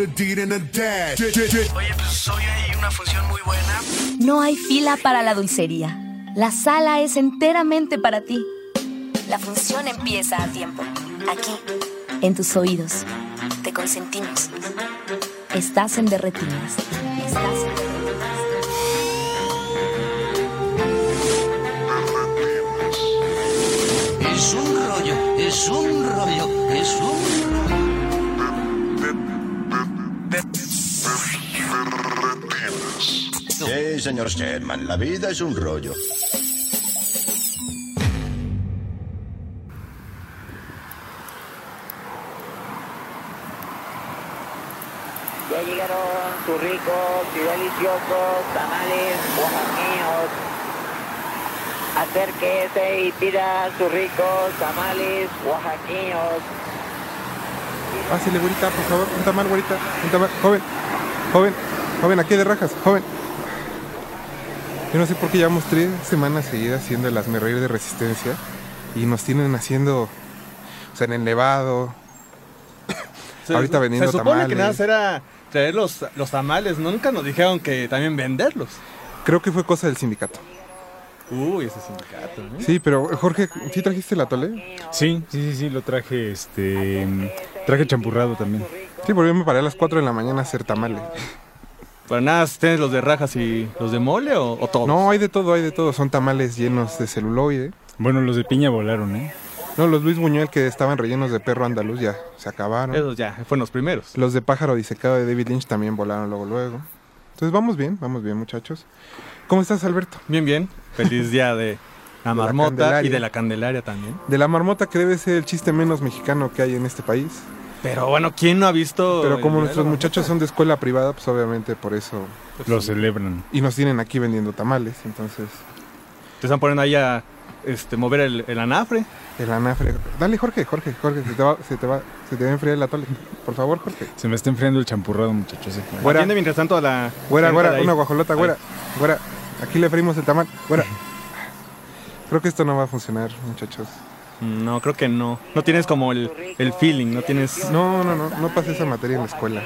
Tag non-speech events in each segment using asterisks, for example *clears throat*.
Oye, pues hoy hay una función muy buena. No hay fila para la dulcería. La sala es enteramente para ti. La función empieza a tiempo. Aquí, en tus oídos. Te consentimos. Estás en Derretinas. Estás en Derretinas. Es un rollo, es un rollo, es un Sí, señor Sherman, la vida es un rollo. Ya llegaron sus ricos y deliciosos tamales oaxaqueños. Acérquese y pida sus ricos tamales oaxaqueños. Pásele, güerita, por favor. Un tamal, güerita. Un tamal. Joven, joven, joven, aquí de rajas, joven. Yo no sé por qué llevamos tres semanas seguidas haciendo el hazme reír de resistencia y nos tienen haciendo, o sea, en el nevado. *coughs* Se- Ahorita vendiendo Se supone tamales. que nada más era traer los, los tamales. Nunca nos dijeron que también venderlos. Creo que fue cosa del sindicato. Uy, ese sindicato, ¿eh? Sí, pero Jorge, ¿sí trajiste el atole? Sí, sí, sí, sí, lo traje, este, traje champurrado también. Sí, porque yo me paré a las 4 de la mañana a hacer tamales. Para nada, ¿tienes los de rajas y los de mole o, o todos? No, hay de todo, hay de todo. Son tamales llenos de celuloide. Bueno, los de piña volaron, ¿eh? No, los Luis Buñuel que estaban rellenos de perro andaluz ya se acabaron. Esos ya, fueron los primeros. Los de pájaro disecado de David Lynch también volaron luego, luego. Entonces vamos bien, vamos bien, muchachos. ¿Cómo estás, Alberto? Bien, bien. Feliz día de *laughs* la la marmota y Candelaria. de la candelaria también. De la marmota que debe ser el chiste menos mexicano que hay en este país. Pero bueno, ¿quién no ha visto? Pero como nuestros muchachos son de escuela privada, pues obviamente por eso. Lo celebran. Y nos tienen aquí vendiendo tamales, entonces. Te están poniendo ahí a este, mover el, el anafre. El anafre. Dale, Jorge, Jorge, Jorge, se te va, se te va, se te va a enfriar el atole. Por favor, Jorge. Se me está enfriando el champurrado, muchachos. eh. Güera. Atiende mientras tanto a la. Güera, güera, una guajolota, güera, güera. Aquí le freímos el tamal, güera. *laughs* Creo que esto no va a funcionar, muchachos. No, creo que no. No tienes como el, el feeling, no tienes. No, no, no, no pasé esa materia en la escuela.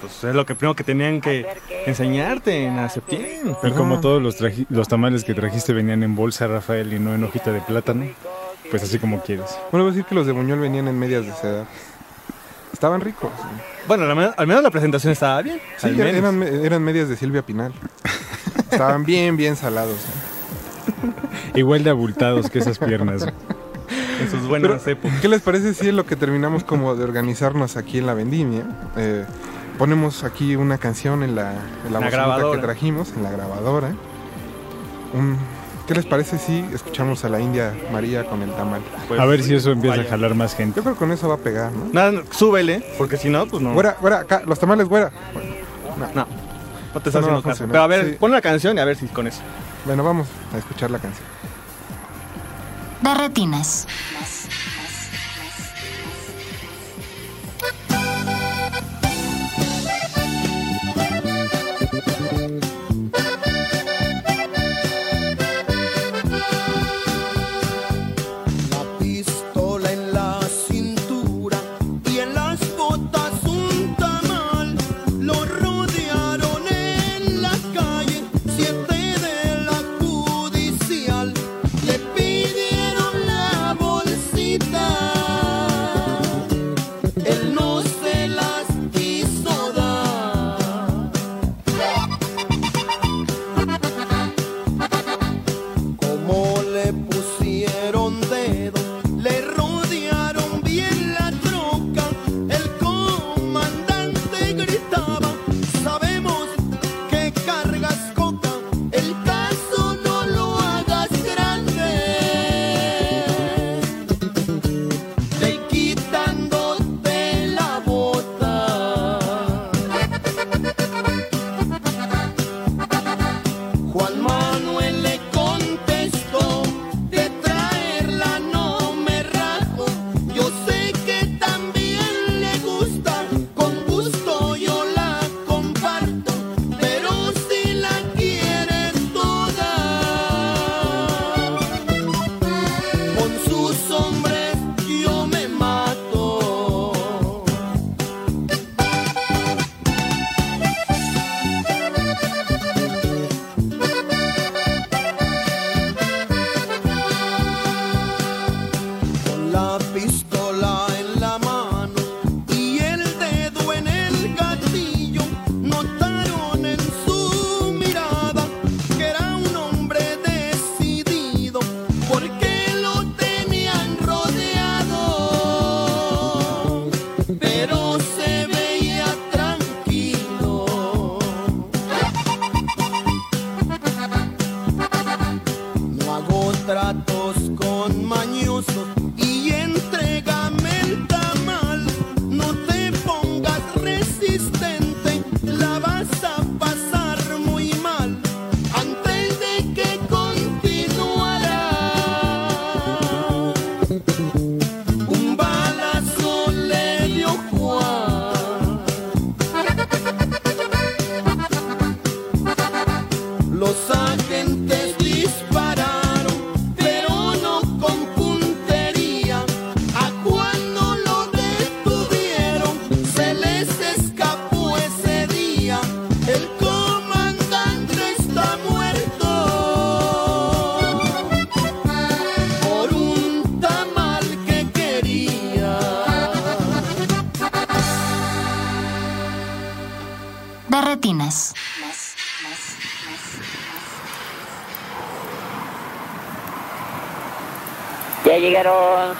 Pues es lo que primero que tenían que enseñarte en septiembre. Y como todos los, traji- los tamales que trajiste venían en bolsa, Rafael, y no en hojita de plátano, pues así como quieres. Bueno, voy a decir que los de Buñuel venían en medias de seda. Estaban ricos. Bueno, al menos, al menos la presentación estaba bien. Sí, eran, eran medias de Silvia Pinal. Estaban bien, bien salados. Igual de abultados que esas piernas. En sus buenas Pero, épocas. ¿Qué les parece si en lo que terminamos como de organizarnos aquí en la vendimia? eh, ponemos aquí una canción en la, en la, La bocinita grabadora. que trajimos, en la grabadora. Un- ¿Qué les parece si escuchamos a la India María con el tamal? Pues, A ver si eso empieza vaya. a jalar más gente. Yo creo que con eso va a pegar, ¿no? Nada, no, súbele, porque si no, pues no. Güera, güera, acá, los tamales, güera. No, no te Eso está no haciendo caso. Pero a ver, Sí. pon la canción y a ver si con eso. Bueno, vamos a escuchar la canción. De retinas.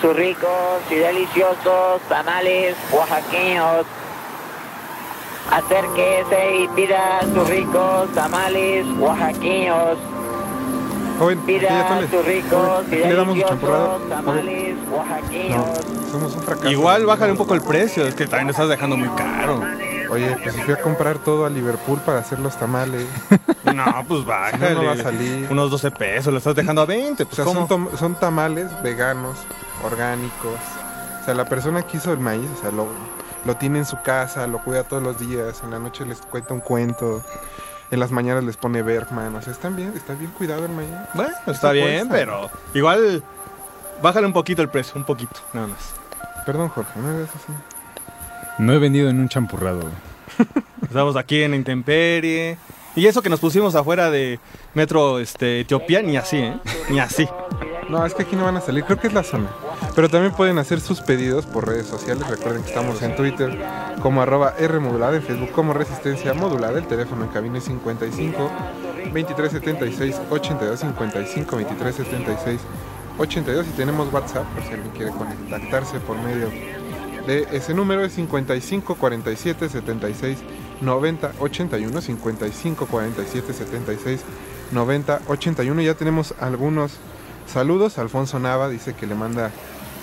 Sus ricos y deliciosos tamales oaxaqueños. Acérquese y pida sus ricos tamales oaxaqueños. Joven, ¿qué ya Pida sus ricos Joven, y deliciosos tamales oaxaqueños. no, somos un fracaso. Igual bájale un poco el precio, es que también lo estás dejando muy caro. Oye, pues si fui a comprar todo a Liverpool para hacer los tamales. *laughs* No, pues bájale. no va a salir. Unos 12 pesos, lo estás dejando a 20. O Pues sea, ¿cómo? son, tom- son tamales veganos, orgánicos. O sea, la persona que hizo el maíz, o sea, lo, lo tiene en su casa, lo cuida todos los días, en la noche les cuenta un cuento, en las mañanas les pone Bergman. O sea, están bien, está bien cuidado el maíz. Bueno, está bien, cuesta. pero igual bájale un poquito el precio, un poquito, nada más. Perdón, Jorge, no hagas así. No he venido en un champurrado, güey. *laughs* Estamos aquí en Intemperie. Y eso que nos pusimos afuera de Metro este, Etiopía, ni así, ¿eh? Ni así. No, es que aquí no van a salir, creo que es la zona. Pero también pueden hacer sus pedidos por redes sociales. Recuerden que estamos en Twitter como arroba R modulada, en Facebook como Resistencia Modulada. El teléfono en cabina es 55 2376 82 55 2376 82. Y tenemos WhatsApp por si alguien quiere contactarse por medio de ese número es 55 47 76 90 81 55 47 76 90 81 ya tenemos algunos saludos Alfonso Nava dice que le manda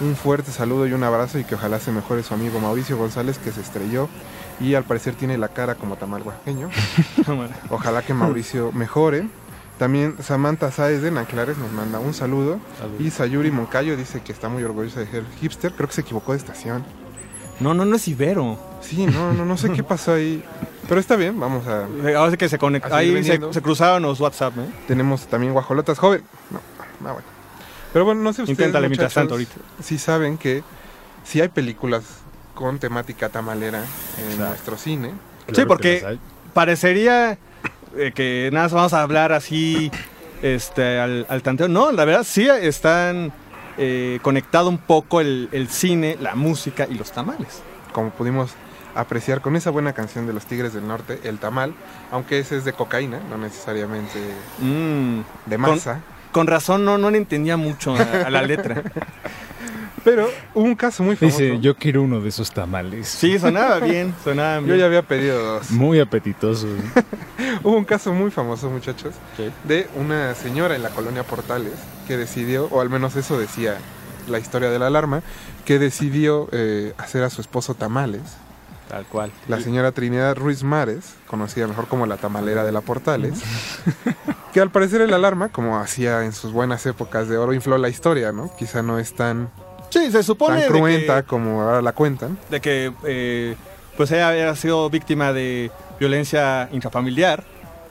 un fuerte saludo y un abrazo y que ojalá se mejore su amigo Mauricio González que se estrelló y al parecer tiene la cara como tamal oaxaqueño *laughs* ojalá que Mauricio mejore también Samantha Sáez de Nanclares nos manda un saludo y Sayuri Moncayo dice que está muy orgullosa de ser hipster creo que se equivocó de estación No, no, no es Ibero. Sí, no, no, no sé qué *laughs* pasó ahí. Pero está bien, vamos a. Ahora sí que se seguir Ahí se, se cruzaron los WhatsApp, ¿eh? Tenemos también guajolotas joven. No, no, bueno. Pero bueno, no sé ustedes. Inténtale mientras muchachos, tanto ahorita. Si saben que si hay películas con temática tamalera en nuestro cine. Sí, Claro porque parecería eh, que nada más vamos a hablar así este, al, al tanteo. No, la verdad sí están eh, conectado un poco el, el cine, la música y los tamales. como pudimos apreciar con esa buena canción de los Tigres del Norte, El Tamal, aunque ese es de cocaína, no necesariamente Mm, de masa. con razón no, no le entendía mucho a, a la letra. Pero hubo un caso muy famoso. Dice, yo quiero uno de esos tamales. Sí, sonaba bien, sonaba Yo bien. ya había pedido dos. Muy apetitosos. *laughs* Hubo un caso muy famoso, muchachos, de una señora en la colonia Portales que decidió, o al menos eso decía la historia de la alarma, que decidió eh, hacer a su esposo tamales. Tal cual. La señora Trinidad Ruiz Mares, conocida mejor como la tamalera de la Portales, *laughs* que al parecer el alarma, como hacía en sus buenas épocas de oro, infló la historia, ¿no? Quizá no es tan, Sí, se supone tan de cruenta que- como ahora la cuentan. de que eh, pues ella había sido víctima de violencia intrafamiliar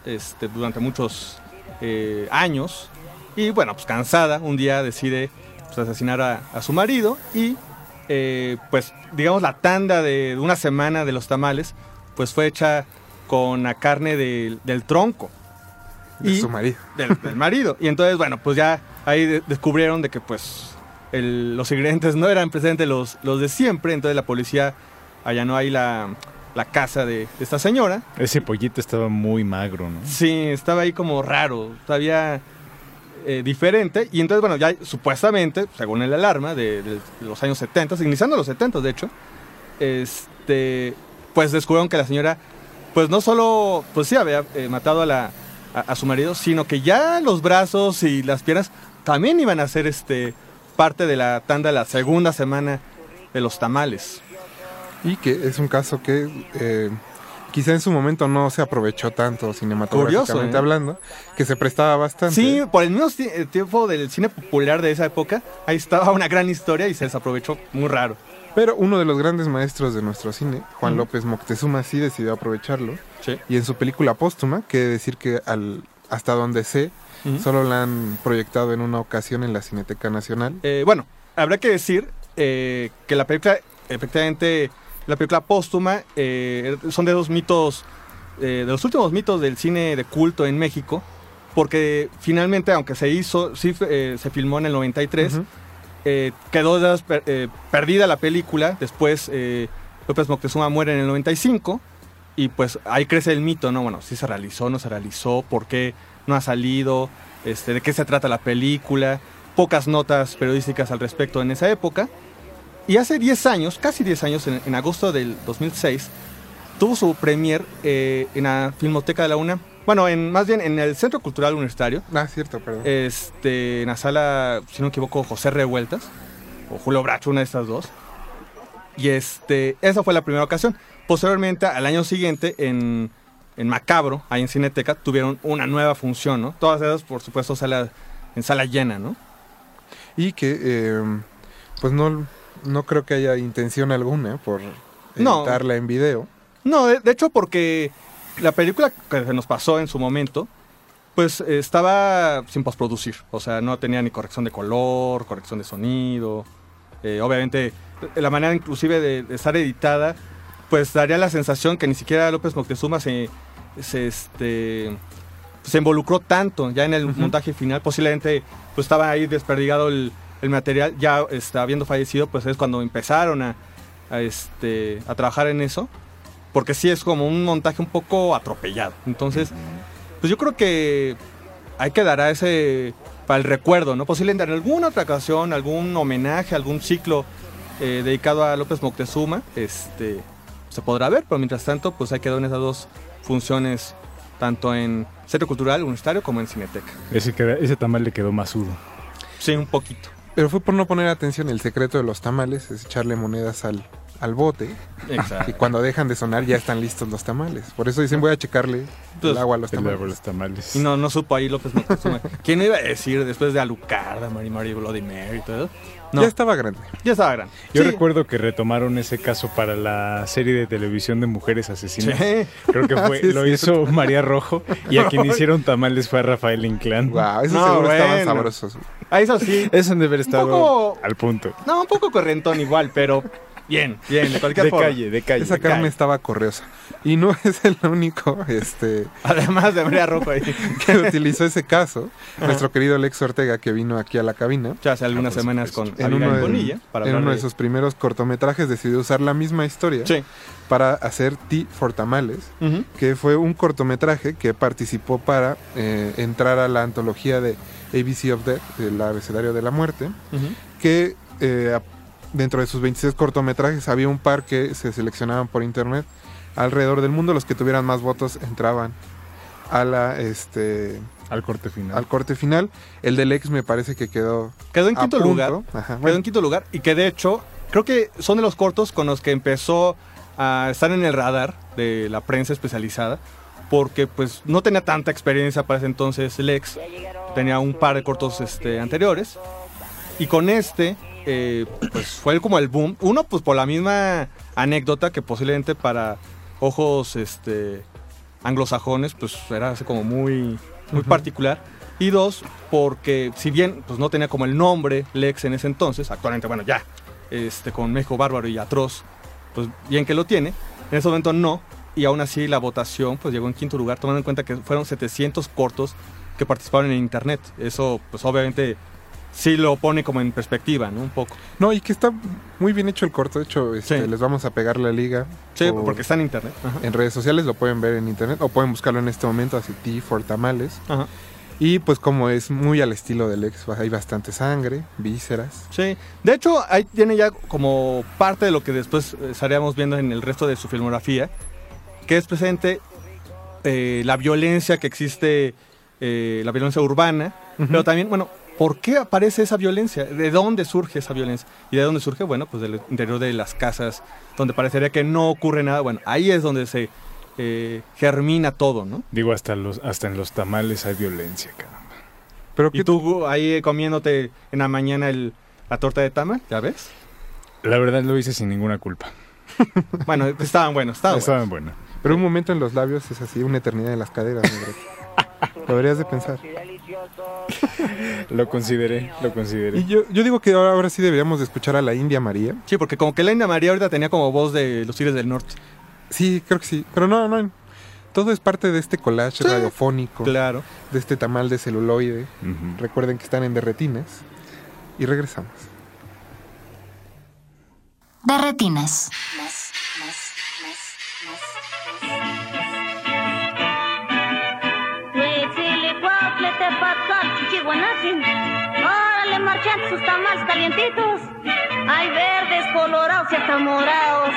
este, durante muchos eh, años y bueno, pues cansada, un día decide pues, asesinar a, a su marido y eh, pues digamos la tanda de una semana de los tamales pues fue hecha con la carne del- del tronco De Y- su marido. del, del marido. Y entonces, bueno, pues ya ahí de- descubrieron de que pues el- los ingredientes no eran precisamente los, los de siempre. Entonces la policía allanó ahí la, la casa de, de esta señora. Ese pollito estaba muy magro, ¿no? Sí, estaba ahí como raro, todavía eh, diferente. Y entonces, bueno, ya supuestamente, según el alarma de, los años 70, iniciando los 70 de hecho, este, pues descubrieron que la señora, pues no solo, pues sí, había eh, matado a, la, a, a su marido, sino que ya los brazos y las piernas también iban a ser este, parte de la tanda de la segunda semana de los tamales. Y que es un caso que eh, quizá en su momento no se aprovechó tanto cinematográficamente Curioso, ¿eh? hablando, que se prestaba bastante. Sí, por el mismo eh, tiempo del cine popular de esa época, ahí estaba una gran historia y se desaprovechó muy raro. Pero uno de los grandes maestros de nuestro cine, Juan. López Moctezuma, sí decidió aprovecharlo. Sí. Y en su película póstuma, que decir que al, hasta donde sé, solo la han proyectado en una ocasión en la Cineteca Nacional. Eh, bueno, habrá que decir eh, que la película, efectivamente, la película póstuma, eh, son de dos mitos, eh, de los últimos mitos del cine de culto en México, porque finalmente, aunque se hizo, sí eh, se filmó en el 93, Ujú. eh, quedó per- perdida la película, después López Moctezuma muere en el 95, y pues ahí crece el mito, ¿no? Bueno, si se realizó, no se realizó, por qué no ha salido, este, de qué se trata la película, pocas notas periodísticas al respecto en esa época. Y hace 10 años, casi 10 años, en, en agosto del 2006, tuvo su premier eh, en la Filmoteca de la UNAM. Bueno, en, más bien en el Centro Cultural Universitario, Ah, cierto, perdón. este, en la sala, si no me equivoco, José Revueltas, o Julio Bracho, una de estas dos. Y este, esa fue la primera ocasión. Posteriormente, al año siguiente, en, en Macabro, ahí en Cineteca, tuvieron una nueva función, ¿no? Todas esas, por supuesto, sala, en sala llena, ¿no? Y que, eh, pues no, no creo que haya intención alguna por No. editarla en video. No, de, de hecho, porque la película que se nos pasó en su momento, pues estaba sin postproducir. O sea, no tenía ni corrección de color, corrección de sonido. Eh, obviamente, la manera inclusive de, de estar editada, pues daría la sensación que ni siquiera López Moctezuma se, se, este, se involucró tanto ya en el montaje final. Posiblemente pues estaba ahí desperdigado el, el material, ya este, habiendo fallecido, pues es cuando empezaron a, a, este, a trabajar en eso. Porque sí es como un montaje un poco atropellado. Entonces, pues yo creo que hay que dar a ese para el recuerdo, ¿no? Posiblemente en alguna otra ocasión, algún homenaje, algún ciclo eh, dedicado a López Moctezuma, este, se podrá ver, pero mientras tanto, pues hay quedado en esas dos funciones, tanto en Centro Cultural Universitario como en Cineteca. Ese, ese tamal le quedó masudo. Sí, un poquito. Pero fue por no poner atención. El secreto de los tamales es echarle monedas al, al bote. Y Exacto. cuando dejan de sonar ya están listos los tamales. Por eso dicen voy a checarle Pues, el agua a los El tamales. de los tamales. Y no, no supo ahí López Moctezuma. ¿Quién iba a decir después de Alucarda, Mary Mary Bloody Mary y todo eso? No, Ya estaba grande. ya estaba grande. Yo Sí. recuerdo que retomaron ese caso para la serie de televisión de mujeres asesinas. Sí. Creo que fue, *laughs* Sí, lo cierto. hizo María Rojo y a quien *laughs* hicieron tamales fue a Rafael Inclán. Wow, esos No, seguro estaban sabrosos. Ah, eso sí. Eso han de haber estado poco- al punto. No, un poco correntón igual, pero bien, bien, de cualquier De forma. calle, de calle. Esa carne estaba correosa. Y no *laughs* es el único este, Además de María Rojo ahí. *laughs* que utilizó ese caso. Nuestro querido Lex Ortega, que vino aquí a la cabina. Ya hace algunas por semanas con En uno, de, Bonilla para en uno de de- sus primeros cortometrajes decidió usar la misma historia Sí. para hacer T for Tamales, Ujú. que fue un cortometraje que participó para eh, entrar a la antología de ABC of Death, el abecedario de la muerte, que eh, dentro de sus 26 cortometrajes había un par que se seleccionaban por internet alrededor del mundo, los que tuvieran más votos entraban a la este Al corte final. al corte final. El del ex me parece que quedó Quedó en a quinto punto. lugar. Ajá, Quedó en quinto lugar y que de hecho creo que son de los cortos con los que empezó a estar en el radar de la prensa especializada porque pues no tenía tanta experiencia para ese entonces Lex tenía un par de cortos este, anteriores y con este eh, pues fue como el boom. Uno pues por la misma anécdota que posiblemente para ojos este anglosajones pues era así como muy muy particular. Y dos porque si bien pues no tenía como el nombre Lex en ese entonces actualmente bueno ya este con México Bárbaro y Atroz pues bien que lo tiene en ese momento no. Y aún así la votación pues llegó en quinto lugar tomando en cuenta que fueron 700 cortos que participaron en internet. Eso pues obviamente sí lo pone como en perspectiva no un poco no, y que está muy bien hecho el corto. De hecho, este, Sí. les vamos a pegar la liga. sí por- porque está en internet Ajá. en redes sociales, lo pueden ver en internet o pueden buscarlo en este momento, así T for Tamales. Ajá. Y pues como es muy al estilo del ex, hay bastante sangre, vísceras. Sí, de hecho ahí tiene ya como parte de lo que después estaríamos viendo en el resto de su filmografía, que es presente eh, la violencia que existe, eh, la violencia urbana, pero también, bueno, ¿por qué aparece esa violencia? ¿De dónde surge esa violencia? ¿Y de dónde surge? Bueno, pues del interior de las casas, donde parecería que no ocurre nada. Bueno, ahí es donde se eh, germina todo, ¿no? Digo, hasta, los, hasta en los tamales hay violencia, caramba. Pero Y ¿qué tú ahí comiéndote en la mañana el, la torta de tamal, ¿ya ves? La verdad lo hice sin ninguna culpa. *laughs* Bueno, estaban buenos, estaban buenos. Estaban buenas. Pero un momento en los labios es así, una eternidad en las caderas, deberías de pensar. *laughs* Lo consideré, lo consideré. Y yo, yo digo que ahora, ahora sí deberíamos de escuchar a la India María. Sí, porque como que la India María ahorita tenía como voz de los Tigres del Norte. Sí, creo que sí. Pero no, no. Todo es parte de este collage Sí, radiofónico, Claro. de este tamal de celuloide. Recuerden que están en derretinas. Y regresamos. De Chichihuanachin. Órale, marchantes, sus tamales calientitos. Hay verdes, colorados y hasta morados.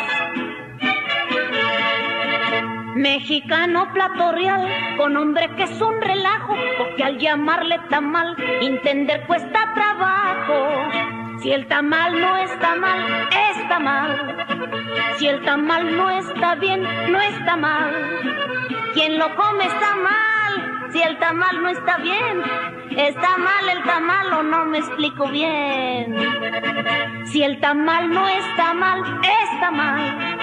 Mexicano plato real, con hombre que es un relajo, porque al llamarle tamal, entender cuesta trabajo. Si el tamal no está mal, está mal. Si el tamal no está bien, no está mal. Quien lo come está mal. Si el tamal no está bien, está mal el tamal o no me explico bien. Si el tamal no está mal, está mal.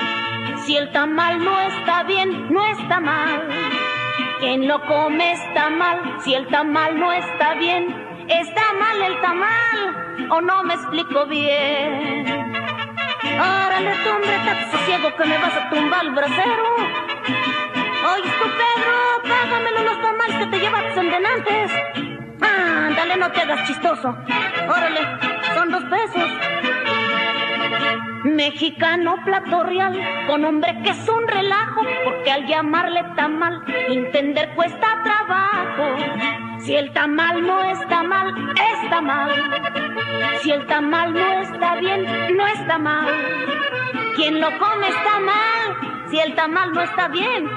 Si el tamal no está bien, no está mal. Quien lo come está mal. Si el tamal no está bien, está mal el tamal o no me explico bien. Órale, tú, hombre, sosiego que me vas a tumbar el brasero. Oye, tú, págamelo los tamales que te llevaste en denantes. Ándale, no te hagas chistoso. Órale, son dos pesos. Mexicano plato real, con hombre que es un relajo, porque al llamarle tamal, entender cuesta trabajo. Si el tamal no está mal, está mal. Si el tamal no está bien, no está mal. Quien lo come está mal. Si el tamal no está bien,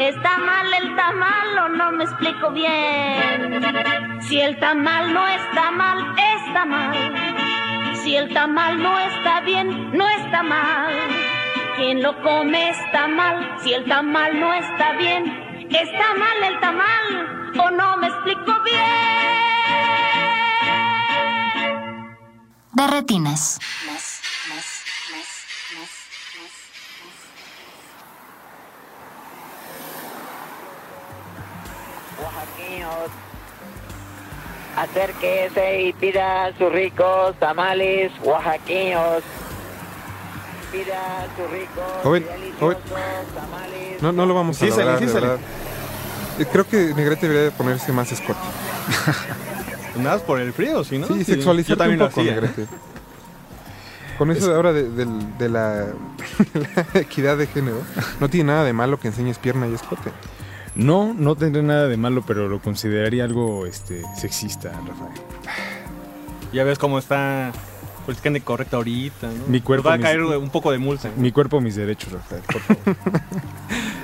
está mal el tamal o no me explico bien. Si el tamal no está mal, está mal. Si el tamal no está bien, no está mal. Quien lo come está mal. Si el tamal no está bien, está mal el tamal o no me explico bien. De retinas. Acérquese y pida sus ricos tamales oaxaqueños. Pida sus ricos Joven, tamales. No, no lo vamos a Sí, lograr, sí. Eh, Creo que Negrete debería de ponerse más escote. Nada *laughs* más por el frío, ¿sí, no? Sí, también un poco, hacía. Negrete. *laughs* Con eso de ahora de, del- de la, *laughs* la equidad de género, no tiene nada de malo que enseñes pierna y escote. No, no tendré nada de malo, pero lo consideraría algo este, sexista, Rafael. Ya ves cómo está políticamente correcta ahorita, ¿no? Mi cuerpo, Nos va a mis- caer un poco de multa. ¿no? Mi cuerpo, mis derechos, Rafael. por favor. *laughs*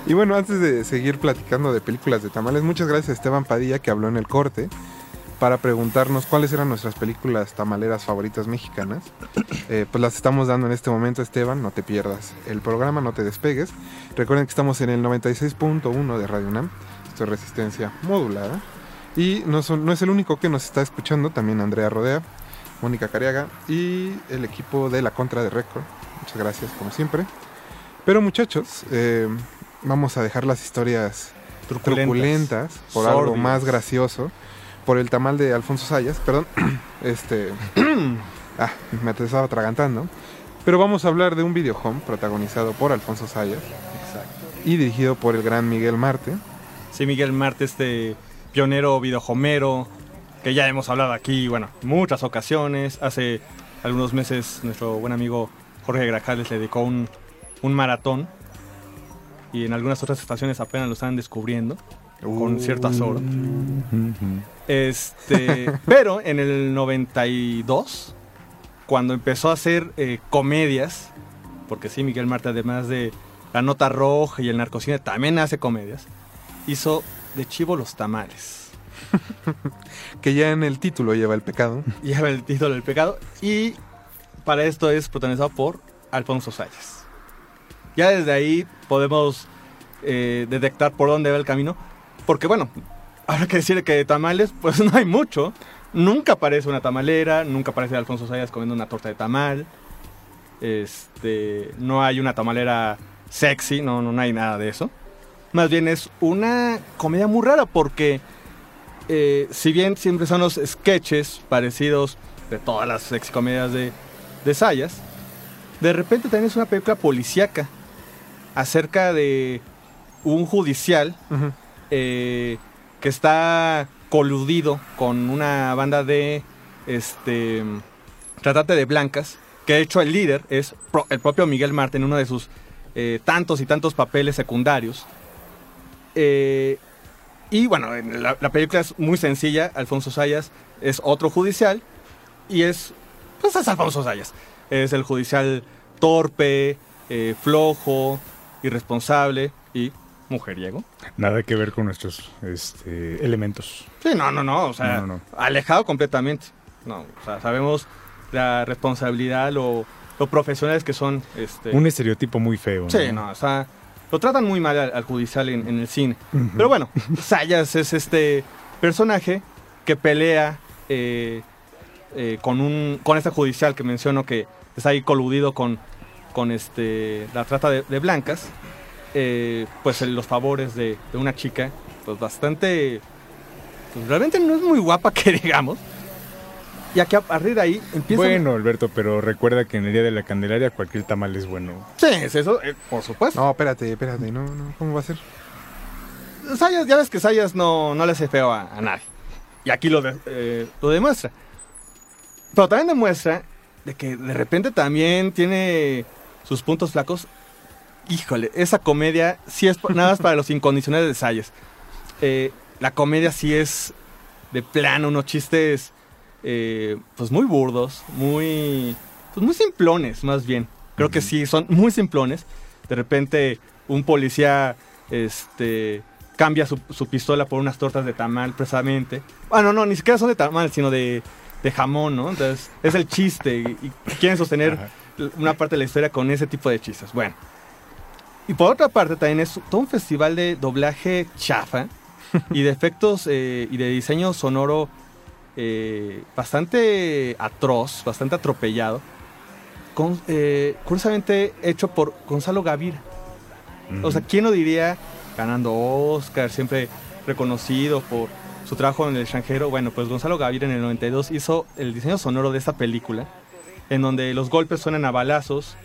Y bueno, antes de seguir platicando de películas de tamales, muchas gracias a Esteban Padilla que habló en el corte para preguntarnos cuáles eran nuestras películas tamaleras favoritas mexicanas. Eh, pues las estamos dando en este momento, Esteban, no te pierdas el programa, no te despegues. Recuerden que estamos en el 96.1 de Radio UNAM, esto es resistencia modulada. Y no, son- no es el único que nos está escuchando, también Andrea Rodea, Mónica Cariaga y el equipo de La Contra de Record. Muchas gracias, como siempre. Pero muchachos, eh, vamos a dejar las historias Truculentas. truculentas por algo más gracioso, por el tamal de Alfonso Sayas, perdón, *clears throat* este, *clears throat* ah, me estaba atragantando, pero vamos a hablar de un videohome protagonizado por Alfonso Sayas y dirigido por el gran Miguel Marte. Sí, Miguel Marte, este pionero videojomero, que ya hemos hablado aquí, bueno, en muchas ocasiones. Hace algunos meses nuestro buen amigo Jorge Grajales le dedicó un, un maratón. Y en algunas otras estaciones apenas lo están descubriendo, con cierto azoro. Este, *laughs* pero en el 92, cuando empezó a hacer eh, comedias, porque sí, Miguel Marte, además de La Nota Roja y el Narcocine, también hace comedias, hizo De Chivo los Tamales. *laughs* que ya en el título lleva el pecado. *laughs* Lleva el título del pecado y para esto es protagonizado por Alfonso Sayas. Ya desde ahí podemos eh, detectar por dónde va el camino. Porque bueno, habrá que decir que de tamales, pues *laughs* no hay mucho. Nunca aparece una tamalera, nunca aparece Alfonso Sayas comiendo una torta de tamal. Este, no hay una tamalera sexy, no, no, hay nada de eso. Más bien es una comedia muy rara porque eh, si bien siempre son los sketches parecidos de todas las sexy comedias de, Sayas, de repente también una película policíaca acerca de un judicial. Eh, que está coludido con una banda de este tratante de blancas que de hecho el líder es el propio Miguel Marte en uno de sus eh, tantos y tantos papeles secundarios. Eh, y bueno en la, la película es muy sencilla Alfonso Sayas es otro judicial y es pues es Alfonso Sayas. Es el judicial torpe flojo irresponsable y mujeriego Nada que ver con nuestros este, elementos. Sí, no, no, no, o sea, No, no. alejado completamente. No, o sea, sabemos la responsabilidad, lo, lo profesionales que son. Este, Un estereotipo muy feo. sí, no, o sea, lo tratan muy mal al, al judicial en, en el cine. Pero bueno, Sayas es este personaje que pelea eh, eh, con un con este judicial que menciono que está ahí coludido con, con este la trata de, de blancas. Eh, pues los favores de, de una chica, pues bastante. Pues realmente no es muy guapa *laughs* que digamos. Y aquí a partir de ahí empieza. Bueno, Alberto, pero recuerda que en el Día de la Candelaria cualquier tamal es bueno. Sí, es eso, eh, por supuesto. No, espérate, espérate, no, no, ¿cómo va a ser? Sayas, ya ves que Sayas no, no le hace feo a, a nadie. Y aquí lo, de- eh, lo demuestra. Pero también demuestra de que de repente también tiene sus puntos flacos. Híjole, esa comedia sí es nada más para los incondicionales de Sayas. Eh, la comedia sí es de plano, unos chistes eh, pues muy burdos, muy, pues muy simplones más bien. Creo que sí, son muy simplones. De repente un policía este, cambia su, su pistola por unas tortas de tamal precisamente. Bueno, no, ni siquiera son de tamal, sino de, de jamón, ¿no? Entonces es el chiste y, y quieren sostener Ajá. una parte de la historia con ese tipo de chistes. Bueno. Y por otra parte también es todo un festival de doblaje chafa *laughs* y de efectos eh, y de diseño sonoro eh, bastante atroz, bastante atropellado. Con, eh, curiosamente hecho por Gonzalo Gavira. O sea, ¿quién lo diría ganando Oscar, siempre reconocido por su trabajo en el extranjero? Bueno, pues Gonzalo Gavira en el 92 hizo el diseño sonoro de esta película, en donde los golpes suenan a balazos,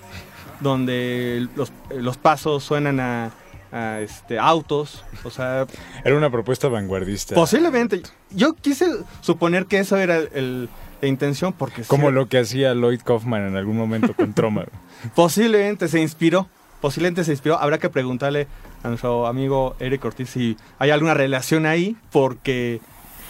donde los, los pasos suenan a, a, este, autos, o sea, Era una propuesta vanguardista. posiblemente. Yo quise suponer que eso era el- la intención porque sí, Como lo que hacía Lloyd Kaufman en algún momento con Troma. *laughs* posiblemente se inspiró, posiblemente se inspiró. Habrá que preguntarle a nuestro amigo Eric Ortiz si hay alguna relación ahí, porque,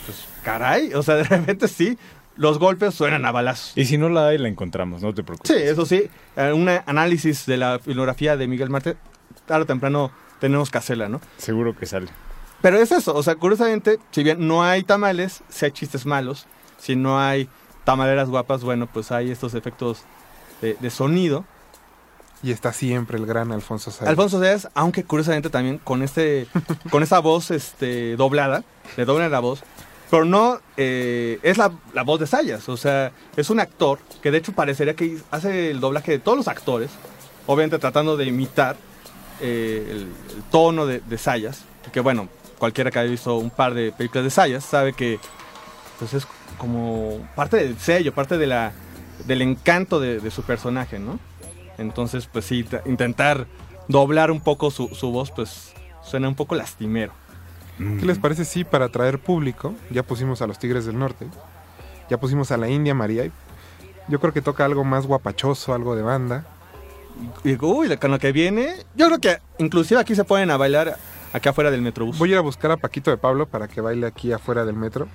pues, caray, o sea, de repente sí, los golpes suenan a balazos. y si no la hay, la encontramos, no te preocupes. Sí, eso sí, eh, un análisis de la filmografía de Miguel Marte, tarde o temprano tenemos que hacerla, ¿no? Seguro que sale. Pero es eso, o sea, curiosamente, si bien no hay tamales, si hay chistes malos, si no hay tamaleras guapas, bueno, pues hay estos efectos de, de sonido. Y está siempre el gran Alfonso Sayas. Alfonso Sayas, aunque curiosamente también con este, con esa voz este, doblada, le doblan la voz, pero no eh, es la, la voz de Sayas, o sea, es un actor que de hecho parecería que hace el doblaje de todos los actores, obviamente tratando de imitar eh, el, tono de, Sayas, que bueno, cualquiera que haya visto un par de películas de Sayas sabe que pues es como parte del sello, parte de la, del encanto de, de su personaje, ¿no? Entonces, pues sí, intentar doblar un poco su, su voz, pues suena un poco lastimero. ¿Qué les parece si para atraer público, ya pusimos a los Tigres del Norte, ya pusimos a la India María, y yo creo que toca algo más guapachoso, algo de banda. Y digo, uy, con lo que viene, yo creo que inclusive aquí se ponen a bailar acá afuera del Metrobús. Voy a ir a buscar a Paquito de Pablo para que baile aquí afuera del metro.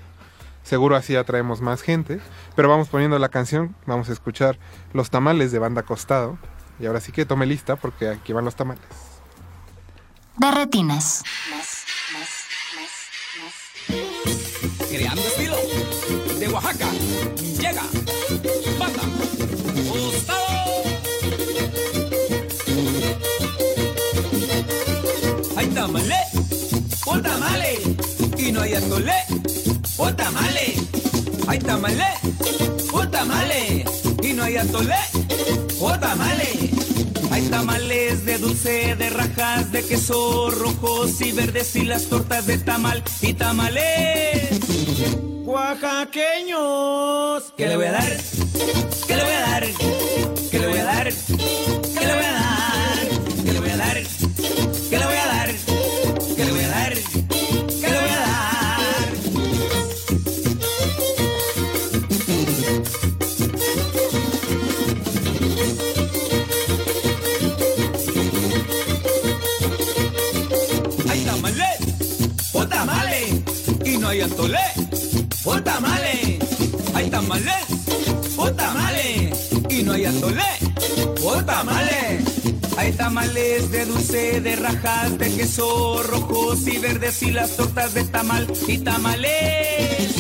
Seguro así atraemos más gente. Pero vamos poniendo la canción, vamos a escuchar los tamales de banda costado. Y ahora sí que tome lista porque aquí van los tamales. De Creando estilo. De Oaxaca. Llega. Banda. Gustavo. Ay. tamale, o tamale, y no hay atole, o tamale. Hay tamale, o tamale, y no hay atole, o tamale. Tamales de dulce, de rajas, de queso rojos y verdes y las tortas de tamal y tamales. Oaxaqueños. ¿Qué le voy a dar? ¿Qué le voy a dar? ¿Qué le voy a dar? Atole, o tamale. Hay tamale, o tamale, y no hay atole, o tamale. Hay tamales de dulce, de rajas, de queso rojos y verdes y las tortas de tamal y tamales.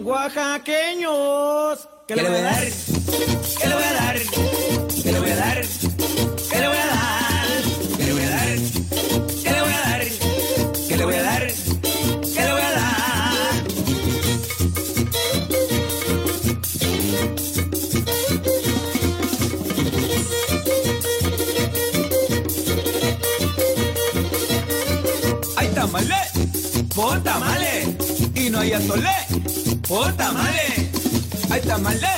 Oaxaqueños. ¿Qué le voy a dar? ¿Qué le voy a dar? ¿Qué le voy a dar? ¿Qué le voy a dar? Por tamale, y no hay atole, por tamale. Hay tamale,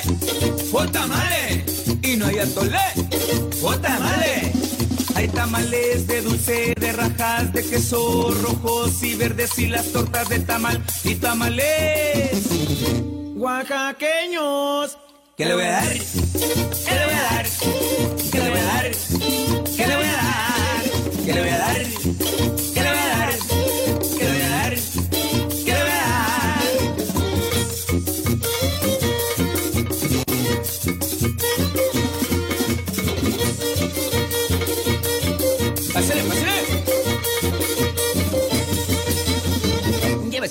por tamale, y no hay atole, por tamale. Hay tamales de dulce, de rajas, de queso rojos y verdes y las tortas de tamal y tamales. Oaxaqueños. ¿Qué le voy a dar?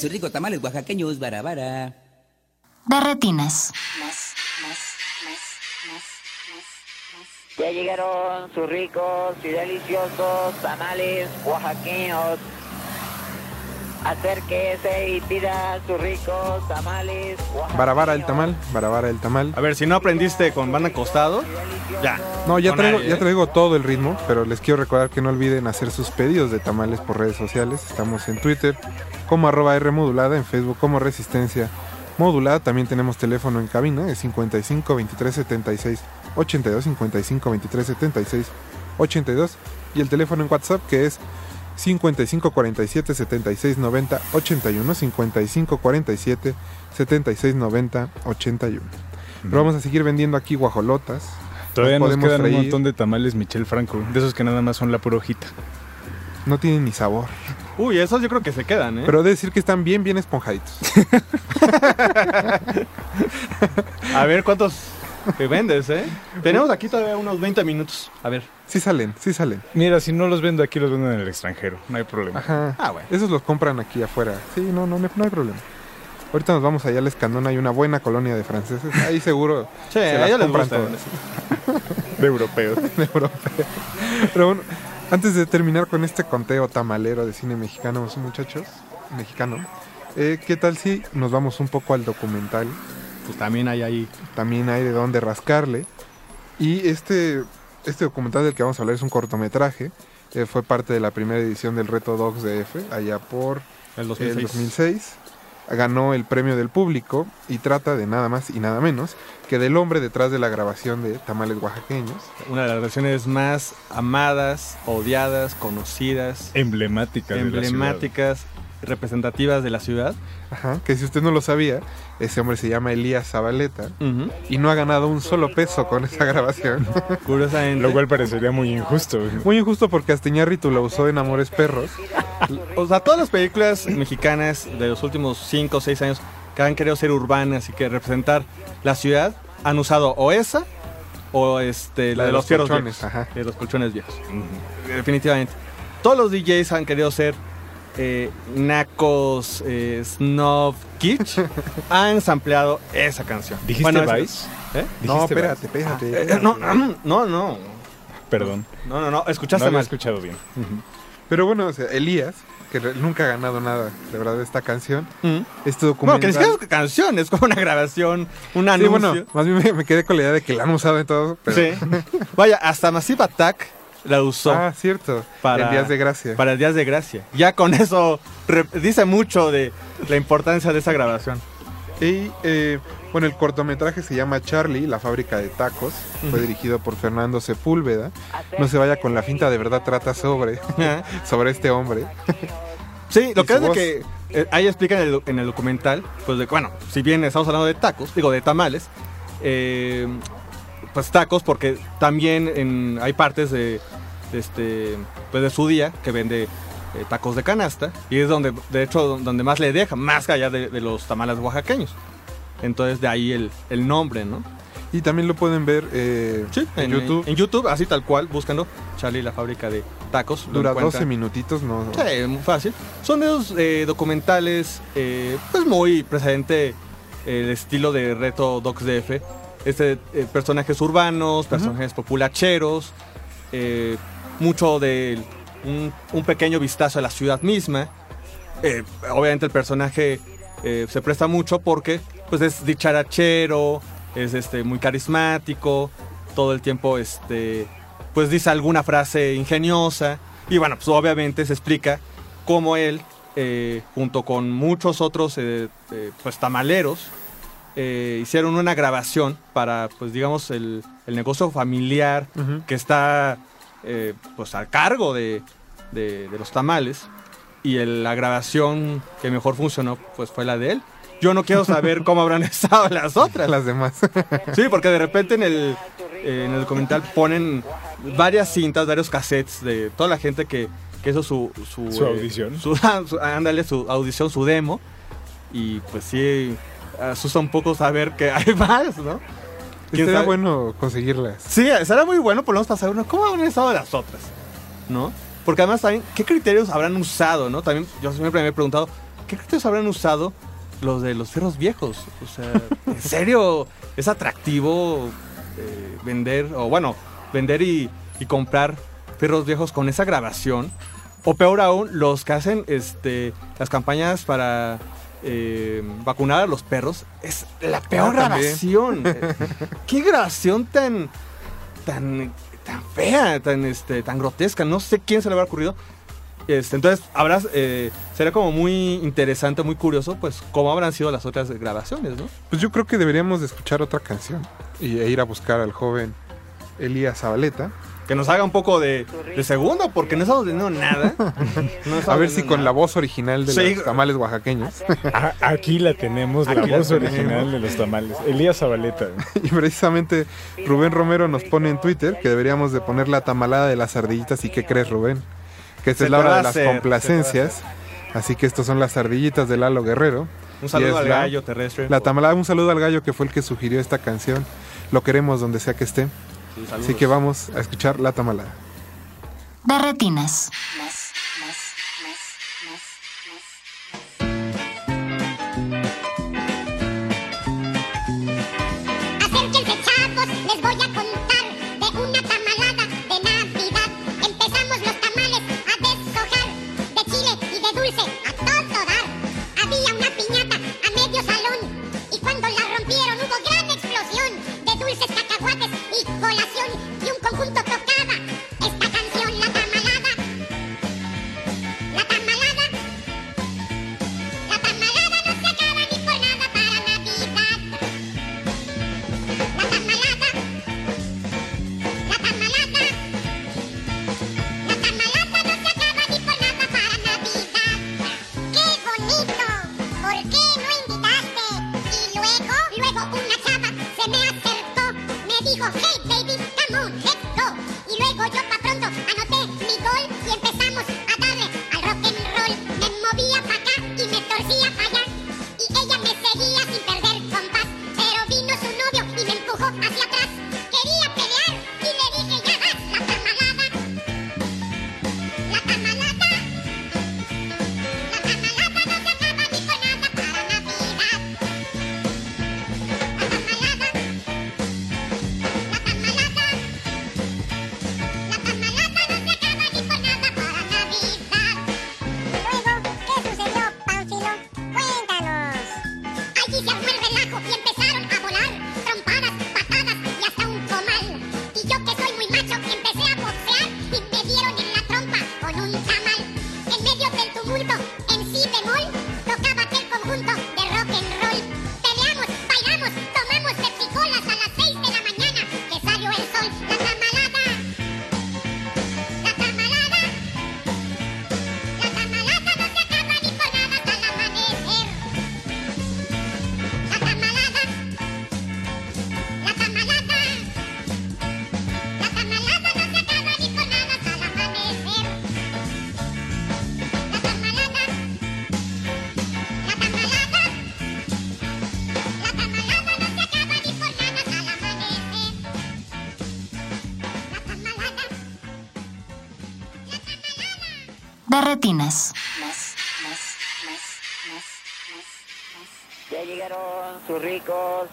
Su rico tamales oaxaqueños, barabara. De retinas. Ya llegaron sus ricos y deliciosos tamales oaxaqueños. Acérquese y pida sus ricos tamales. Barabara el tamal, barabara el tamal. A ver, si no aprendiste con van acostado, ya. No, ya traigo, ya traigo todo el ritmo, pero les quiero recordar que no olviden hacer sus pedidos de tamales por redes sociales. Estamos en Twitter como arroba R modulada, en Facebook como Resistencia Modulada. También tenemos teléfono en cabina, es 55 23 76 82, 55 23 76 82. Y el teléfono en WhatsApp que es 55 47 76 90 81, 55 47 76 90 81. Pero vamos a seguir vendiendo aquí guajolotas. Todavía nos podemos quedan un montón de tamales Michel Franco, de esos que nada más son la pura hojita. No tienen ni sabor. Uy, esos yo creo que se quedan, ¿eh? Pero he de decir que están bien, bien esponjaditos. *laughs* A ver cuántos te vendes, ¿eh? Tenemos aquí todavía unos 20 minutos. A ver. Sí salen, sí salen. Mira, si no los vendo aquí, los vendo en el extranjero, no hay problema. Ajá. Ah, bueno. Esos los compran aquí afuera. Sí, no, no, no hay problema. Ahorita nos vamos allá al Escandón, hay una buena colonia de franceses. Ahí seguro *laughs* Sí, se las compran todas. De europeos. *laughs* de europeo. Pero bueno, antes de terminar con este conteo tamalero de cine mexicano, muchachos, mexicano, eh, ¿qué tal si nos vamos un poco al documental? Pues también hay ahí. También hay de dónde rascarle. Y este, este documental del que vamos a hablar es un cortometraje. eh, fue parte de la primera edición del Reto Dogs DF, allá por El el 2006. 2006. Ganó el premio del público y trata de nada más y nada menos que del hombre detrás de la grabación de Tamales Oaxaqueños. Una de las versiones más amadas, odiadas, conocidas, Emblemática de la ciudad. emblemáticas, representativas de la ciudad. Ajá, que si usted no lo sabía, ese hombre se llama Elías Zabaleta y no ha ganado un solo peso con esa grabación. *laughs* Curiosamente. Lo cual parecería muy injusto. Muy injusto porque hasta Iñárritu lo usó en Amores Perros. O sea, todas las películas mexicanas de los últimos 5 o 6 años que han querido ser urbanas y que representar la ciudad han usado o esa o este, la, de, los, fierros colchones, viejos, ajá. de los colchones viejos. Definitivamente. Todos los DJs han querido ser eh, nacos, eh, snob, kitsch. *laughs* han sampleado esa canción. ¿Dijiste esa- Vice? ¿Eh? No, ¿Dijiste espérate, Vice? espérate. Eh, no, no, no, no. Perdón. No, no, no, No escuchaste había mal. escuchado bien. Pero bueno, o sea, Elías, que nunca ha ganado nada, de verdad, de esta canción, Mm. este Bueno, documental... que ni siquiera es canción, es como una grabación, un Sí, anuncio. bueno, más bien me, me quedé con la idea de que la han usado en todo, pero... Sí. *laughs* Vaya, hasta Massive Attack la usó Ah, cierto, para en Días de Gracia. Para el Días de Gracia. Ya con eso dice mucho de la importancia de esa grabación. Y eh, bueno, el cortometraje se llama Charlie, la fábrica de tacos. Fue dirigido por Fernando Sepúlveda. No se vaya con la finta, de verdad trata sobre, *laughs* sobre este hombre. Sí, lo que es de que eh, ahí explica en el, en el documental, pues de que, bueno, si bien estamos hablando de tacos, digo de tamales, eh, pues tacos porque también en- hay partes de, de este, pues de su día que vende eh, tacos de canasta y es donde, de hecho, donde más le deja, más allá de, de los tamales oaxaqueños. Entonces de ahí el, el nombre, ¿no? Y también lo pueden ver eh, en, En YouTube. En YouTube, así tal cual, búscalo. Charlie, la fábrica de tacos. Dura encuentran. 12 minutitos, no. Sí, muy fácil. Son esos eh, documentales, pues muy presente el estilo de Reto Docs DF. Este, eh, personajes urbanos, personajes populacheros, eh, mucho de un, un pequeño vistazo a la ciudad misma. Eh, obviamente el personaje se presta mucho porque pues es dicharachero, es este, muy carismático, todo el tiempo este, pues dice alguna frase ingeniosa y bueno, pues obviamente se explica cómo él, junto con muchos otros pues tamaleros, eh, hicieron una grabación para, pues digamos, el, el negocio familiar que está eh, pues a cargo de, de- de los tamales y el- la grabación que mejor funcionó pues fue la de él. Yo no quiero saber cómo habrán *laughs* estado las otras. Las demás. *laughs* Sí, porque de repente en el, eh, en el documental ponen varias cintas, varios cassettes de toda la gente que, que hizo su... Su, Su eh, audición. su- *laughs* ándale, su audición, su demo. Y pues sí, asusta un poco saber que hay *laughs* más, ¿no? ¿Quién Estaría sabe? bueno conseguirlas. Sí, será muy bueno por lo menos para saber ¿no? cómo han estado las otras, ¿no? Porque además también, ¿qué criterios habrán usado, no? También yo siempre me he preguntado, ¿qué criterios habrán usado los de los fierros viejos? O sea, *laughs* ¿en serio es atractivo eh, vender, o bueno, vender y, y comprar fierros viejos con esa grabación? O peor aún, los que hacen este, las campañas para eh, vacunar a los perros, es la peor Ah, grabación. Eh, *laughs* ¿Qué grabación tan, tan, tan fea, tan, este, tan grotesca? No sé quién se le habrá ocurrido. Este, entonces, habrás, eh, será como muy interesante, muy curioso, pues, cómo habrán sido las otras grabaciones, ¿no? Pues yo creo que deberíamos de escuchar otra canción y, e ir a buscar al joven Elías Zabaleta. Que nos haga un poco de, de segundo, porque no estamos teniendo nada. No estamos *laughs* A ver si con la voz original de Sí. los tamales oaxaqueños. A- aquí la tenemos, Aquí la la voz tenemos. original de los tamales. Elías Zabaleta. *laughs* Y precisamente Rubén Romero nos pone en Twitter que deberíamos de poner la tamalada de las ardillitas. ¿Y qué crees, Rubén? Que esta Se es la hora de las hacer, complacencias. Así que estos son las ardillitas de Lalo Guerrero. Un saludo al la- gallo terrestre. La tamalada, un saludo al gallo que fue el que sugirió esta canción. Lo queremos donde sea que esté. Sí, Así que vamos a escuchar la tamalada. De retinas. Acérquense chavos, les voy a contar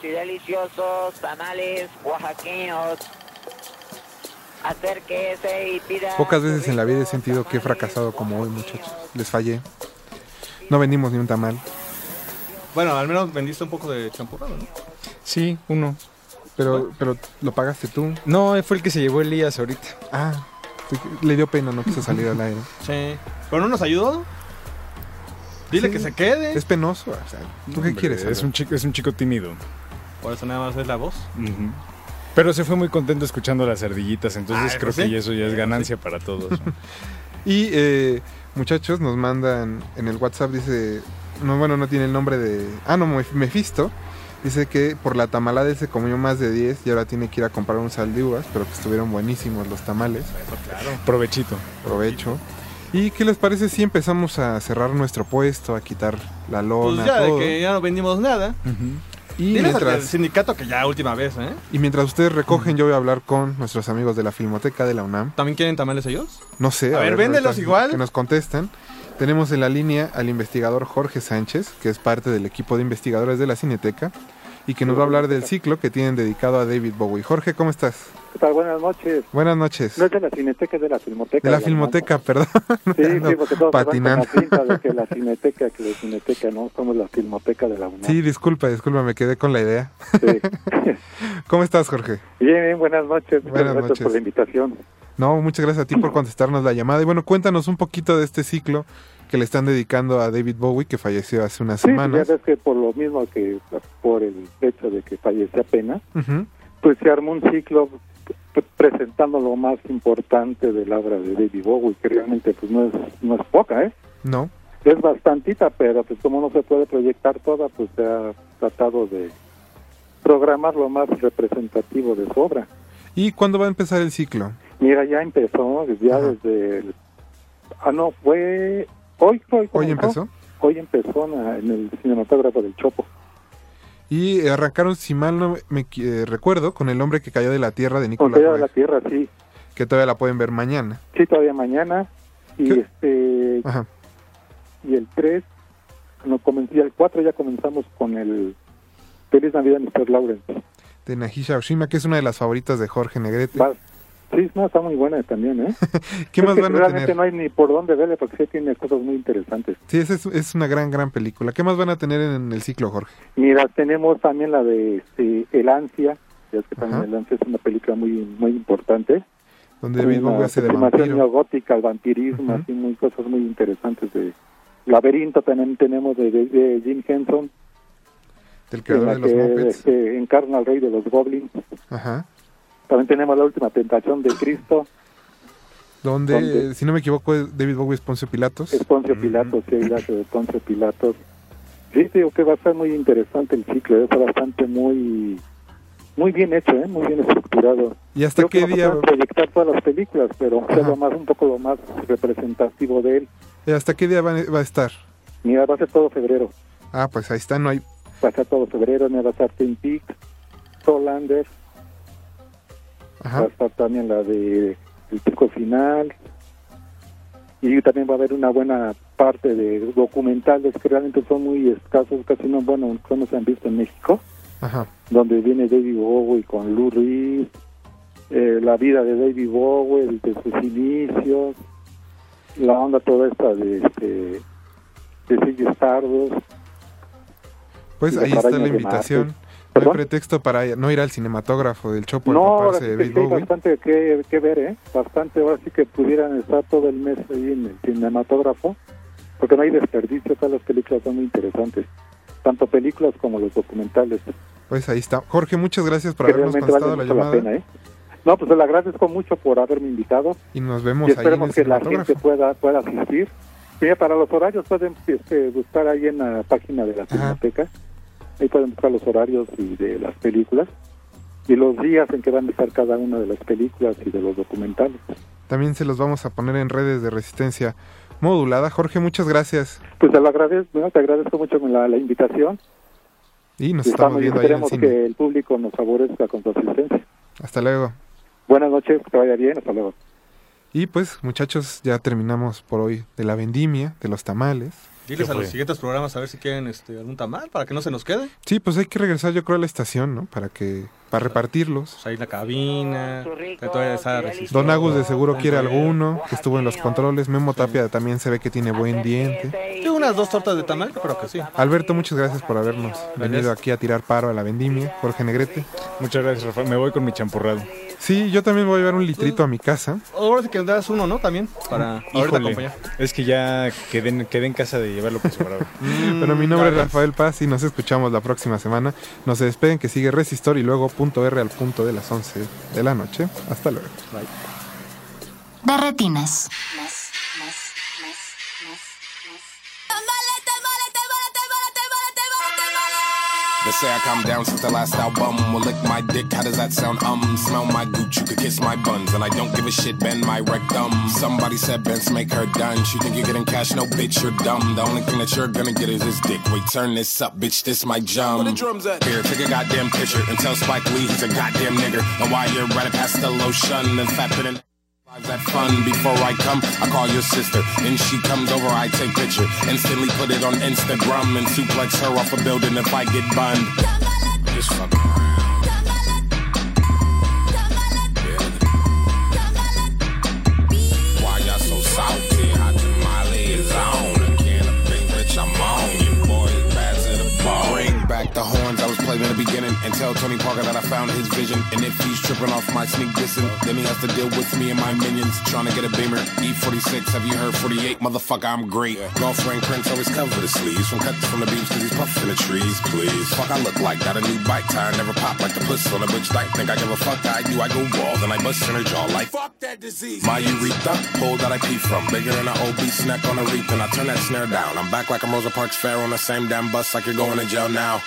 y deliciosos tamales oaxaqueños. Acérquese y pida. Pocas veces en la vida he sentido que he fracasado como hoy, muchachos. Les fallé. No vendimos ni un tamal. Bueno, al menos vendiste un poco de champurrado, ¿no? Sí, uno. Pero, pero lo pagaste tú. No, fue el que se llevó Elías ahorita. Ah, le dio pena, no quiso salir al aire. *laughs* Sí. ¿Pero no nos ayudó? Dile Sí. que se quede. Es penoso. O sea, ¿Tú qué Hombre, quieres? Es un, chico, es un chico tímido. Por eso nada más es la voz. Pero se fue muy contento escuchando las ardillitas, entonces Ah, eso creo sí. que eso ya es ganancia para todos. ¿no? *laughs* Y eh, muchachos nos mandan en el WhatsApp, dice, no, bueno, no tiene el nombre de... Ah, no, Mef- Mefisto. Dice que por la tamalada él se comió más de 10 y ahora tiene que ir a comprar un sal de uvas, pero que estuvieron buenísimos los tamales. Provechito. Provecho. ¿Y qué les parece si empezamos a cerrar nuestro puesto, a quitar la Pues lona, ya de que ya no vendimos nada. Y Diles al mientras, sindicato que ya última vez, ¿eh? y mientras ustedes recogen, yo voy a hablar con nuestros amigos de la Filmoteca de la UNAM. ¿También quieren tamales ellos? No sé. A ver, véndelos ahorita igual. Que nos contesten. Tenemos en la línea al investigador Jorge Sánchez, que es parte del equipo de investigadores de la Cineteca y que nos va a hablar del ciclo que tienen dedicado a David Bowie. Jorge, ¿cómo estás? ¿Qué tal? Buenas noches. Buenas noches. No es de la Cineteca, es de la Filmoteca. De la UNAM. Filmoteca, perdón. Sí, *laughs* sí, porque todos se van con patinando. la de que la Cineteca, que la Cineteca, ¿no? Somos la Filmoteca de la UNAM. Sí, disculpa, disculpa, me quedé con la idea. *laughs* ¿Cómo estás, Jorge? Bien, bien, buenas noches. Buenas gracias noches. por la invitación. No, muchas gracias a ti por contestarnos la llamada. Y bueno, cuéntanos un poquito de este ciclo que le están dedicando a David Bowie, que falleció hace unas Sí, semanas. ya ves que por lo mismo que por el hecho de que falleció apenas, pues se armó un ciclo presentando lo más importante de la obra de David Bowie, que realmente pues no es, no es poca, ¿eh? No. Es bastantita, pero pues como no se puede proyectar toda, pues se ha tratado de programar lo más representativo de su obra. ¿Y cuándo va a empezar el ciclo? Mira, ya empezó, ya desde... el- ah, no, fue... Hoy, hoy, ¿Hoy comenzó. empezó? Hoy empezó en, el cinematógrafo del Chopo. Y arrancaron, si mal no me eh, recuerdo, con El hombre que cayó de la tierra de Nicolás de la Tierra, sí. que todavía la pueden ver mañana. Sí, todavía mañana. Y ¿Qué? este Ajá. y el 3, no comencé, el 4 ya comenzamos con el Feliz Navidad, Mr. Lawrence. De Nahisha Oshima, que es una de las favoritas de Jorge Negrete. Sí, no, está muy buena también, ¿eh? *laughs* ¿Qué Es más que van a Realmente tener? no hay ni por dónde verle porque sí tiene cosas muy interesantes. Sí, es, es una gran, gran película. ¿Qué más van a tener en el ciclo, Jorge? Mira, tenemos también la de este, El Ansia, ya es que también Ajá. El Ansia es una película muy muy importante. Donde David Bowie hace de vampiro. neogótica al vampirismo, así muy cosas muy interesantes de Laberinto también tenemos de, de- de Jim Henson, Del creador de los que Muppets. este, encarna al rey de los goblins. Ajá. También tenemos la última tentación de Cristo, Donde, si no me equivoco, es David Bowie es Poncio Pilatos. es Poncio Pilatos, sí, la de Poncio Pilatos. Sí, digo que va a ser muy interesante el ciclo, es bastante muy muy bien hecho, ¿eh? muy bien estructurado. ¿Y hasta Creo que qué no día? proyectar todas las películas, pero es lo más, un poco lo más representativo de él. eh, ¿Hasta qué día va, va a estar? Mira, va a ser todo febrero. Ah, pues ahí está, no hay... Va a ser todo febrero, mira, va a estar Twin Peaks, Solander, Ajá. estar también la de El Pico Final, y también va a haber una buena parte de documentales que realmente son muy escasos, casi no, bueno, no se han visto en México, Ajá. donde viene David Bowie con Lou Reed, eh, la vida de David Bowie, de sus inicios, la onda toda esta de, este, de Stardust, Pues ahí está la invitación. Marte. No hay ¿Perdón? pretexto para no ir al cinematógrafo del Chopo No, ahora sí que sí bastante que, que ver, ¿eh? Bastante, ahora sí que pudieran estar todo el mes ahí en el cinematógrafo porque no hay desperdicio, todas las películas son muy interesantes, tanto películas como los documentales. Pues ahí está. Jorge, muchas gracias por que habernos contestado vale la llamada. pena, ¿eh? No, pues le agradezco mucho por haberme invitado Y nos vemos y ahí en esperemos el que la gente pueda, pueda asistir. Mira, para los horarios pueden este, buscar ahí en la página de la Cinemateca, ahí pueden buscar los horarios y de las películas y los días en que van a estar cada una de las películas y de los documentales. También se los vamos a poner en redes de resistencia modulada. Jorge, muchas gracias. Pues te lo agradezco, ¿no? te agradezco mucho la, la invitación. Y nos Y estamos estamos- viendo ahí esperemos que el público nos favorezca con su asistencia. Hasta luego. Buenas noches, que vaya bien, hasta luego. Y pues, muchachos, ya terminamos por hoy de la vendimia, de los tamales. Diles a los siguientes programas a ver si quieren este, algún tamal para que no se nos quede. Sí, pues hay que regresar yo creo a la estación, ¿no? Para que para repartirlos. Pues ahí la cabina, que todavía está resistiendo. Don Agus de seguro quiere alguno, que estuvo en los controles. Memo Tapia también se ve que tiene buen diente. Sí, unas dos tortas de tamal, creo que sí. Alberto, muchas gracias por habernos venido aquí a tirar paro a la vendimia. Jorge Negrete. Muchas gracias, Rafael. Me voy con mi champurrado. Sí, yo también voy a llevar un litrito a mi casa. Ahora sí que das uno, ¿no? También, para ahorita Híjole, acompañar. es que ya quedé, en- quedé en casa de llevarlo por separado. *laughs* *laughs* Bueno, mi nombre es. Rafael Paz y nos escuchamos la próxima semana. No se despeguen que sigue Resistor y luego punto R al punto de las 11 de la noche. Hasta luego. De retinas. They say I calm down since the last album. Will lick my dick, how does that sound? Um, smell my gooch, you could kiss my buns. And I don't give a shit, bend my rectum. Somebody said Benz make her done. She think you're getting cash, no bitch, you're dumb. The only thing that you're gonna get is this dick. Wait, turn this up, bitch, this my jump. Where the drums at? Here, take a goddamn picture and tell Spike Lee he's a goddamn nigger. And why you're right past the lotion and fat and that fun before I come. I call your sister, and she comes over. I take picture, instantly put it on Instagram, and suplex her off a building if I get bunned. Just fucking in the beginning and tell Tony Parker that I found his vision. And if he's tripping off my sneak dissing, then he has to deal with me and my minions. Trying to get a beamer. E46, have you heard 48? Motherfucker, I'm great. Girlfriend Prince always cover the sleeves from cuts from the beams cause he's puffing the trees. Please. Fuck, I look like got a new bike tire. Never pop like the puss on a bitch. I think I give a fuck. I do. I go bald and I bust in her jaw like fuck that disease. My urethra, hole that I pee from. Bigger than an obese snack on a reap. And I turn that snare down. I'm back like I'm Rosa Parks fair on the same damn bus like you're going to jail now.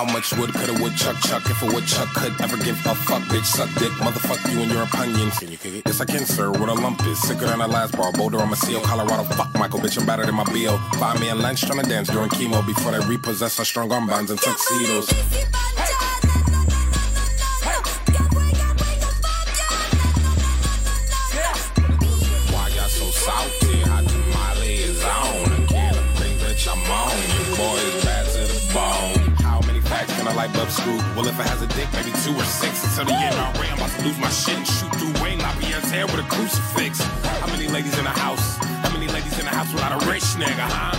How much wood could a woodchuck chuck if a woodchuck could ever give a fuck, bitch? Suck dick, motherfuck you and your opinions. Can you kick it? Yes, I can, sir. What a lump is. Sicker than a last bar. Boulder, I'm a seal. Colorado, fuck Michael, bitch, I'm better than my BO. Buy me a lunch trying to dance during chemo before they repossess our strong arm bands and tuxedos. Why many facts can a light bulb screw? Well, if it has a dick, maybe two or six. Until the end, I'm about to lose my shit and shoot through Wayne LaPierre's hair with a crucifix. How many ladies in the house? How many ladies in the house without a rich nigga, huh?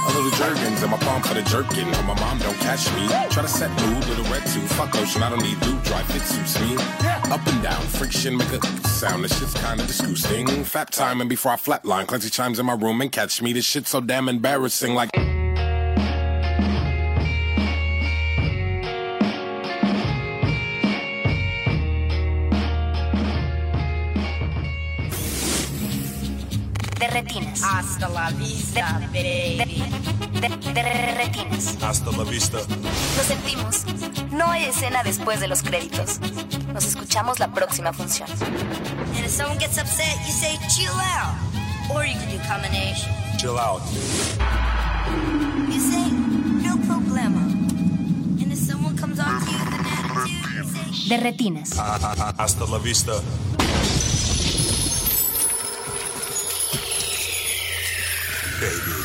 A little jerkins in my palm for the jerkin. But my mom don't catch me. Try to set mood, with a red too. Fuck ocean, I don't need loot. Dry fit suits me. Up and down, friction, make a sound. This shit's kinda disgusting. Fat time and before I flatline, Clancy chimes in my room and catch me. This shit's so damn embarrassing. Like. Hasta la vista, baby. De, de- de retinas. Hasta la vista. Lo sentimos. No hay escena después de los créditos. Nos escuchamos la próxima función. And if someone gets upset, you say chill out. Or you can do combination. Chill out. You say no problema. And if someone comes on to you with an attitude, you say De retinas. Ah, ah, ah, Hasta la vista. Baby.